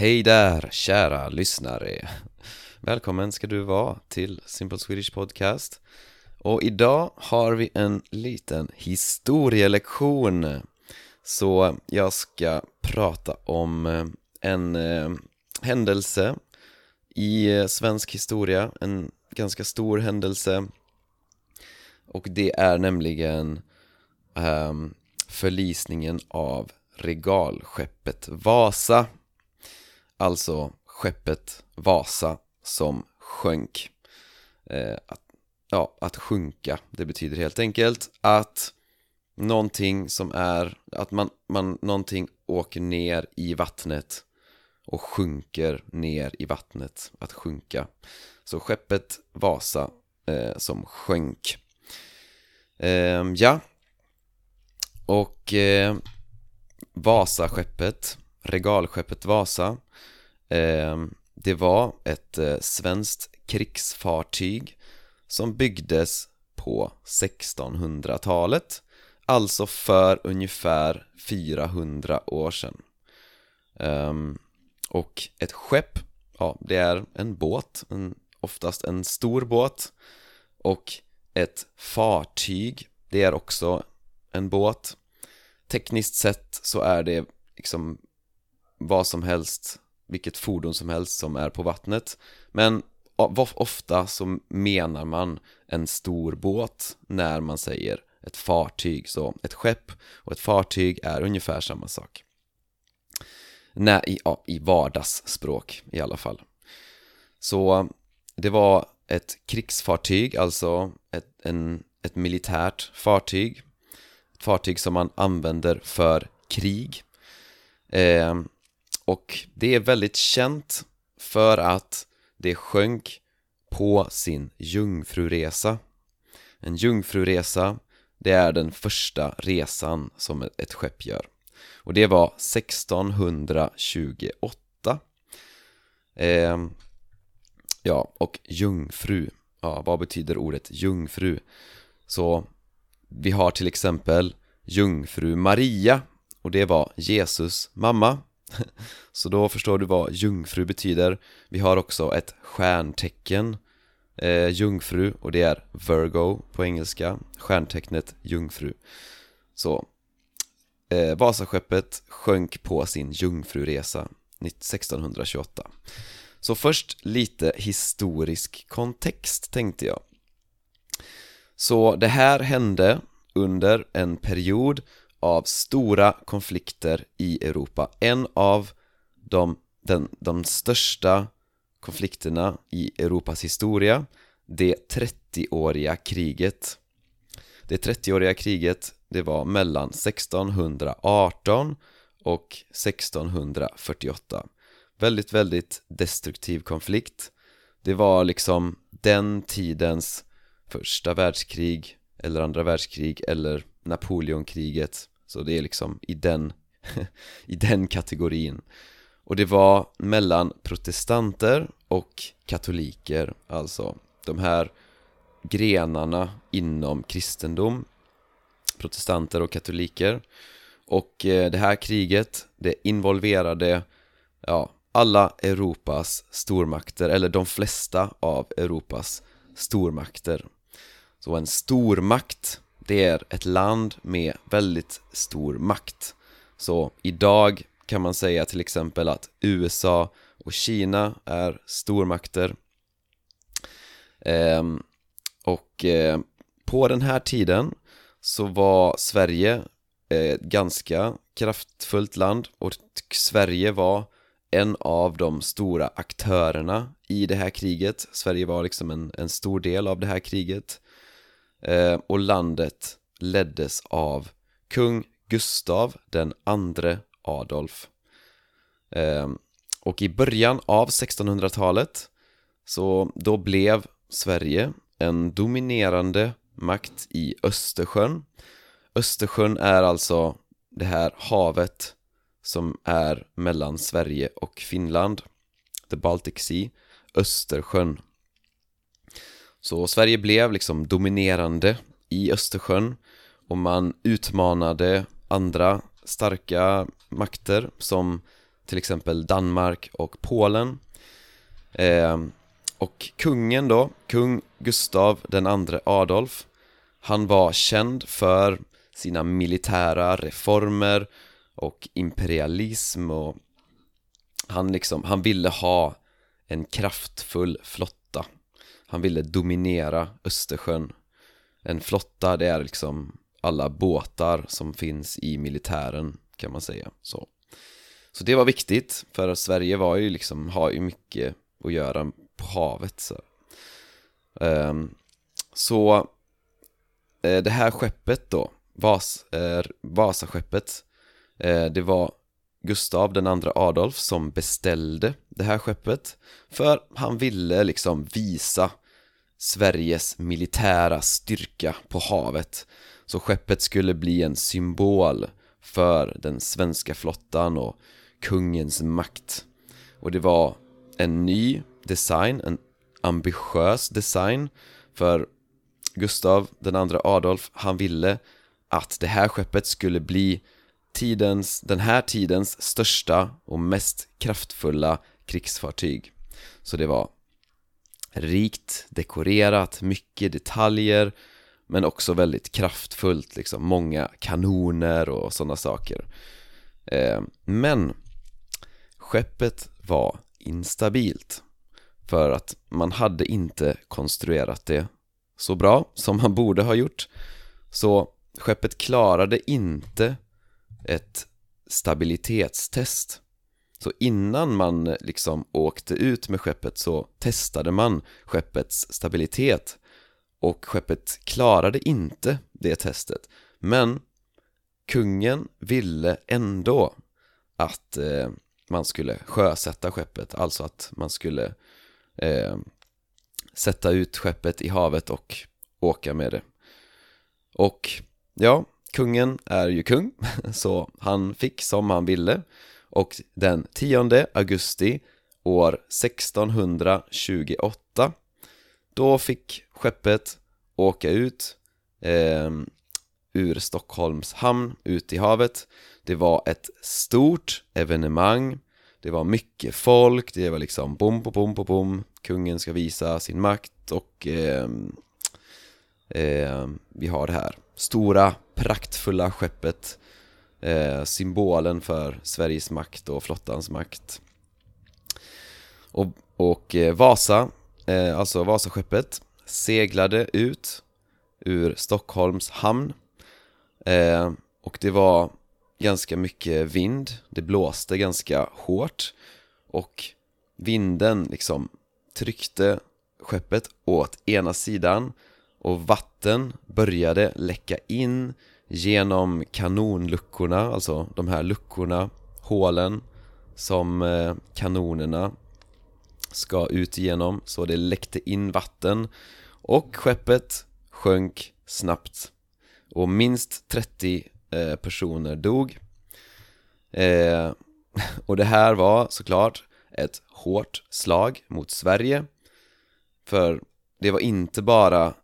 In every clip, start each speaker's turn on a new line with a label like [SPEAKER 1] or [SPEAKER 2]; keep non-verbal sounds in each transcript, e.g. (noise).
[SPEAKER 1] Hej där, kära lyssnare! Välkommen ska du vara till Simple Swedish Podcast. Och idag har vi en liten historielektion. Så jag ska prata om eh, en eh, händelse i eh, svensk historia En ganska stor händelse. Och det är nämligen eh, förlisningen av regalskeppet Vasa. Alltså skeppet Vasa som sjönk. Eh, att, Ja, att sjunka, det betyder helt enkelt att någonting som är, att man, man, någonting åker ner i vattnet och sjunker ner i vattnet, att sjunka. Så skeppet Vasa eh, som sjönk. Eh, Ja. Och eh, Vasaskeppet, regalskeppet Vasa eh, Ehm, det var ett eh, svenskt krigsfartyg som byggdes på 1600-talet Alltså för ungefär 400 år sedan. Ehm, och ett skepp, ja det är en båt, en, oftast en stor båt Och ett fartyg, det är också en båt. Tekniskt sett så är det liksom vad som helst, vilket fordon som helst som är på vattnet. Men ofta så menar man en stor båt när man säger ett fartyg. Så ett skepp och ett fartyg är ungefär samma sak. Nej, i, ja, i vardagsspråk i alla fall. Så det var ett krigsfartyg, alltså ett, en, ett militärt fartyg. Ett fartyg som man använder för krig. Eh, och det är väldigt känt för att det sjönk på sin jungfruresa. En jungfruresa, det är den första resan som ett skepp gör. Och det var 1628 eh, Ja, och jungfru, ja vad betyder ordet jungfru? Så vi har till exempel jungfru Maria och det var Jesus mamma. (laughs) Så då förstår du vad jungfru betyder. Vi har också ett stjärntecken eh, Jungfru och det är Virgo på engelska Stjärntecknet jungfru. Så eh, Vasaskeppet sjönk på sin jungfruresa 1628 Så först lite historisk kontext tänkte jag. Så det här hände under en period av stora konflikter i Europa. En av de, den, de största konflikterna i Europas historia Det 30-åriga kriget. Det 30-åriga kriget, det var mellan 1618 och 1648 Väldigt, väldigt destruktiv konflikt. Det var liksom den tidens första världskrig eller andra världskrig eller Napoleonkriget. Så det är liksom i den, (laughs) i den kategorin. Och det var mellan protestanter och katoliker Alltså de här grenarna inom kristendom Protestanter och katoliker. Och eh, det här kriget, det involverade ja, alla Europas stormakter, eller de flesta av Europas stormakter. Så en stormakt det är ett land med väldigt stor makt. Så idag kan man säga till exempel att USA och Kina är stormakter. Ehm, och eh, på den här tiden så var Sverige eh, ett ganska kraftfullt land och Sverige var en av de stora aktörerna i det här kriget. Sverige var liksom en, en stor del av det här kriget. Eh, Eh, och landet leddes av kung Gustav den andre Adolf. Eh, och i början av 1600-talet så då blev Sverige en dominerande makt i Östersjön. Östersjön är alltså det här havet som är mellan Sverige och Finland The Baltic Sea Östersjön så Sverige blev liksom dominerande i Östersjön och man utmanade andra starka makter som till exempel Danmark och Polen. Eh, Och kungen då, kung Gustav den andre Adolf Han var känd för sina militära reformer och imperialism och han liksom, han ville ha en kraftfull flotta han ville dominera Östersjön. En flotta det är liksom alla båtar som finns i militären kan man säga. Så. Så det var viktigt för Sverige var ju liksom, har ju mycket att göra på havet så. Um, Så eh, det här skeppet då, Vas, uh, Vasaskeppet eh, Det var Gustav den andra Adolf som beställde det här skeppet För han ville liksom visa Sveriges militära styrka på havet. Så skeppet skulle bli en symbol för den svenska flottan och kungens makt. Och det var en ny design, en ambitiös design För Gustav den andra Adolf, han ville att det här skeppet skulle bli tidens, den här tidens största och mest kraftfulla krigsfartyg. Så det var rikt dekorerat, mycket detaljer men också väldigt kraftfullt liksom, många kanoner och sådana saker. Eh, Men skeppet var instabilt för att man hade inte konstruerat det så bra som man borde ha gjort. Så skeppet klarade inte ett stabilitetstest. Så innan man liksom åkte ut med skeppet så testade man skeppets stabilitet och skeppet klarade inte det testet. Men kungen ville ändå att eh, man skulle sjösätta skeppet, alltså att man skulle eh, sätta ut skeppet i havet och åka med det. Och ja, kungen är ju kung, (laughs) så han fick som han ville. Och den 10 augusti år 1628 då fick skeppet åka ut eh, ur Stockholms hamn ut i havet. Det var ett stort evenemang. Det var mycket folk, det var liksom bom, bom, bom, bom, bom. Kungen ska visa sin makt och eh, eh, vi har det här stora praktfulla skeppet. Eh, Symbolen för Sveriges makt och flottans makt. Och, och eh, Vasa, eh, alltså Vasaskeppet seglade ut ur Stockholms hamn. Eh, och det var ganska mycket vind, det blåste ganska hårt. Och vinden liksom tryckte skeppet åt ena sidan och vatten började läcka in genom kanonluckorna, alltså de här luckorna, hålen som eh, kanonerna ska ut igenom så det läckte in vatten och skeppet sjönk snabbt. Och minst 30 eh, personer dog. Eh, (laughs) och det här var såklart ett hårt slag mot Sverige. För det var inte bara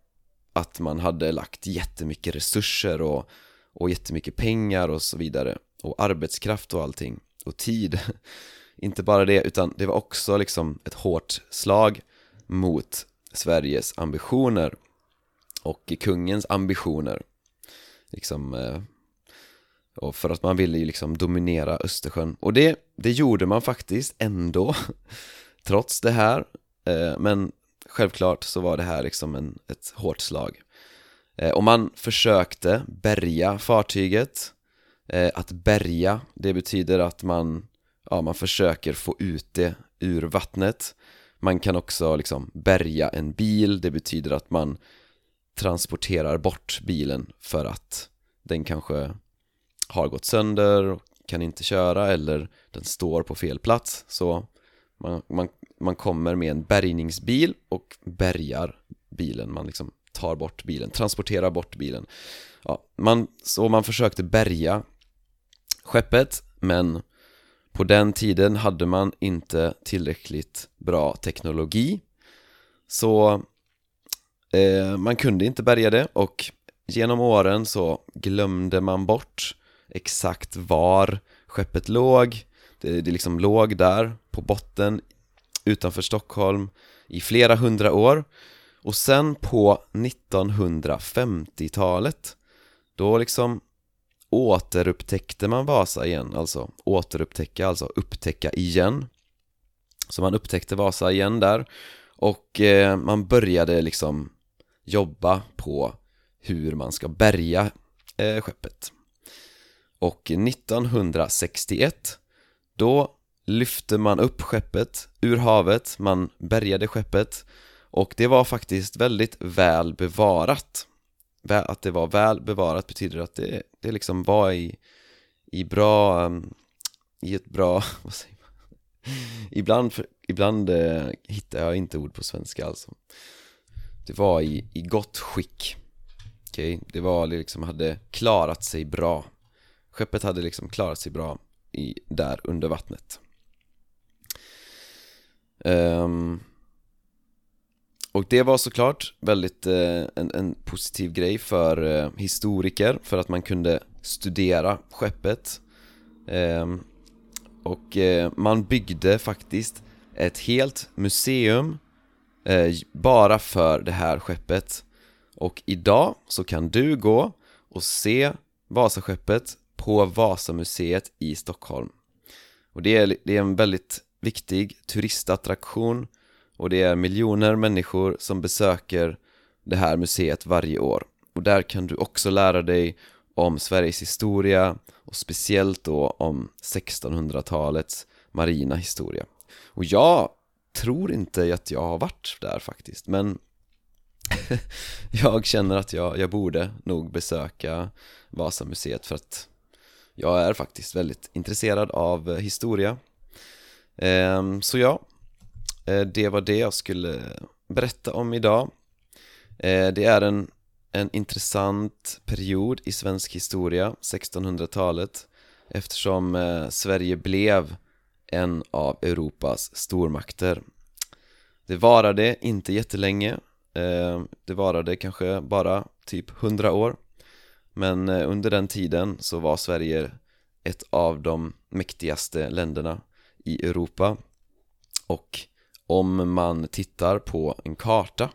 [SPEAKER 1] att man hade lagt jättemycket resurser och, och jättemycket pengar och så vidare. Och arbetskraft och allting. Och tid. (laughs) Inte bara det utan det var också liksom ett hårt slag mot Sveriges ambitioner och kungens ambitioner. Liksom eh, och för att man ville ju liksom dominera Östersjön. Och det, det gjorde man faktiskt ändå (laughs) trots det här. Eh, men självklart så var det här liksom en, ett hårt slag. Eh, och man försökte bärga fartyget. Eh, att bärga, det betyder att man, ja, man försöker få ut det ur vattnet. Man kan också liksom bärga en bil, det betyder att man transporterar bort bilen för att den kanske har gått sönder och kan inte köra eller den står på fel plats. Så man, man, man kommer med en bärgningsbil och bärgar bilen, man liksom tar bort bilen, transporterar bort bilen. Ja, man, Så man försökte bärga skeppet men på den tiden hade man inte tillräckligt bra teknologi. Så eh, man kunde inte bärga det och genom åren så glömde man bort exakt var skeppet låg. Det, det liksom låg där på botten utanför Stockholm i flera hundra år. Och sen på 1950-talet då liksom återupptäckte man Vasa igen, alltså återupptäcka, alltså upptäcka igen. Så man upptäckte Vasa igen där och eh, man började liksom jobba på hur man ska bärga eh, skeppet. Och 1961 då lyfte man upp skeppet ur havet, man bärgade skeppet och det var faktiskt väldigt väl bevarat Att det var väl bevarat betyder att det, det liksom var i, i bra, ehm, i ett bra, (laughs) vad säger man? Ibland, ibland eh, hittar jag inte ord på svenska alltså Det var i, i gott skick Okej, okay? det var liksom, hade klarat sig bra Skeppet hade liksom klarat sig bra i, där under vattnet um, och det var såklart väldigt eh, en, en, positiv grej för eh, historiker för att man kunde studera skeppet. Ehm, eh, Och man byggde faktiskt ett helt museum eh, bara för det här skeppet. Och idag så kan du gå och se Vasaskeppet på Vasamuseet i Stockholm. Och det är, det är en väldigt viktig turistattraktion och det är miljoner människor som besöker det här museet varje år. Och där kan du också lära dig om Sveriges historia och speciellt då om 1600-talets marina historia. Och jag tror inte att jag har varit där faktiskt men (laughs) jag känner att jag, jag borde nog besöka Vasamuseet för att jag är faktiskt väldigt intresserad av historia. Ehm, så ja, eh, det var det jag skulle berätta om idag. Eh, det är en, en intressant period i svensk historia, 1600-talet Eftersom eh, Sverige blev en av Europas stormakter. Det varade inte jättelänge ehm, Det varade kanske bara typ 100 år Men under den tiden så var Sverige ett av de mäktigaste länderna i Europa. Och om man tittar på en karta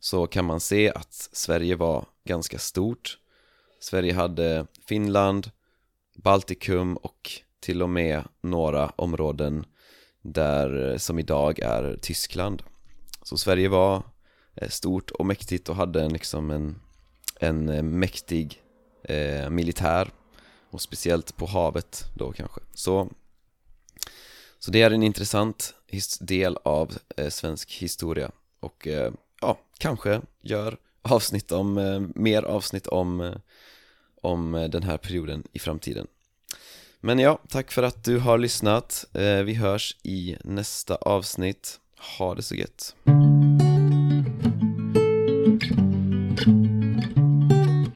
[SPEAKER 1] så kan man se att Sverige var ganska stort. Sverige hade Finland, Baltikum och till och med några områden där som idag är Tyskland. Så Sverige var eh, stort och mäktigt och hade liksom en, en mäktig eh, militär. Och speciellt på havet då kanske. Så så det är en intressant del av eh, svensk historia. Och eh, ja, kanske gör avsnitt om, eh, mer avsnitt om, eh, om eh, den här perioden i framtiden. Men ja, tack för att du har lyssnat, eh, vi hörs i nästa avsnitt, ha det så gött.